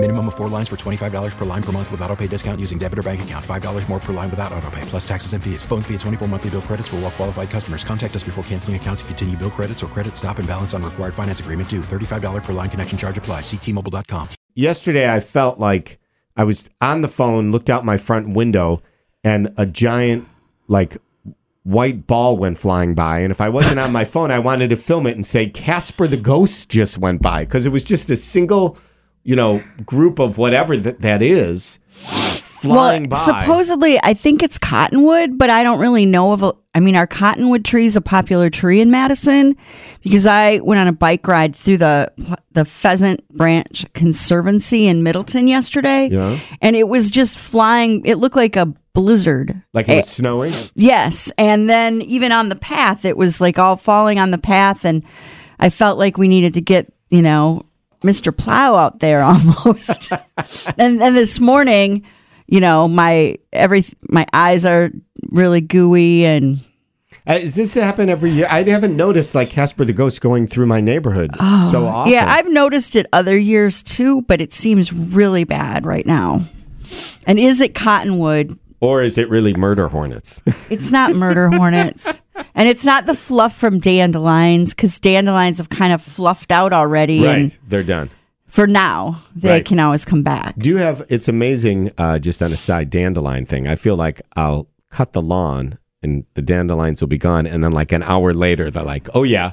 Minimum of four lines for $25 per line per month with auto pay discount using debit or bank account. $5 more per line without auto pay, plus taxes and fees. Phone fee at 24 monthly bill credits for all well qualified customers. Contact us before canceling account to continue bill credits or credit stop and balance on required finance agreement due. $35 per line connection charge apply. Ctmobile.com. Yesterday, I felt like I was on the phone, looked out my front window, and a giant, like, white ball went flying by. And if I wasn't on my phone, I wanted to film it and say, Casper the Ghost just went by. Because it was just a single, you know, group of whatever that, that is flying by. supposedly, I think it's cottonwood, but I don't really know of a. I mean, our cottonwood tree is a popular tree in Madison because I went on a bike ride through the the Pheasant Branch Conservancy in Middleton yesterday, Yeah. and it was just flying. It looked like a blizzard. like it was eh, snowing. Yes, and then even on the path, it was like all falling on the path, and I felt like we needed to get you know Mr. Plow out there almost. and then this morning, you know, my every my eyes are really gooey, and Uh, does this happen every year? I haven't noticed like Casper the Ghost going through my neighborhood so often. Oh, yeah, I've noticed it other years too, but it seems really bad right now. And is it cottonwood? Or is it really murder hornets? It's not murder hornets. And it's not the fluff from dandelions because dandelions have kind of fluffed out already. right, And they're done. for now, they Right. can always come back. Do you have? It's amazing. Uh, just on a side dandelion thing, I feel like I'll cut the lawn and the dandelions will be gone, and then like an hour later, they're like, "Oh yeah,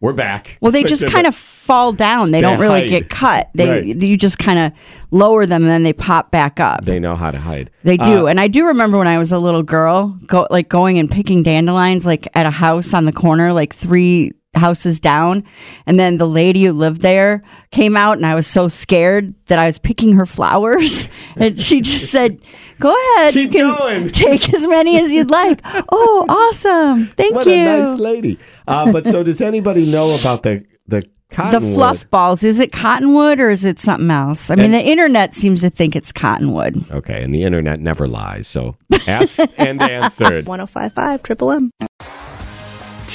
we're back." Well, they just kind of fall down. They, don't really hide. get cut. They Right. you just kind of lower them and then they pop back up. they know how to hide. They do. Uh, and I do remember when I was a little girl, go like going and picking dandelions like at a house on the corner, like three houses down. And then the lady who lived there came out and I was so scared that I was picking her flowers. And she just said, Go ahead. Keep you can going." take as many as you'd like. oh, awesome. Thank what you. a nice lady. Uh, but so, does anybody know about the the the fluff balls, is it cottonwood or is it something else? I mean, And- the internet seems to think it's cottonwood. Okay, and the internet never lies. So asked and answered. 1055 Triple M.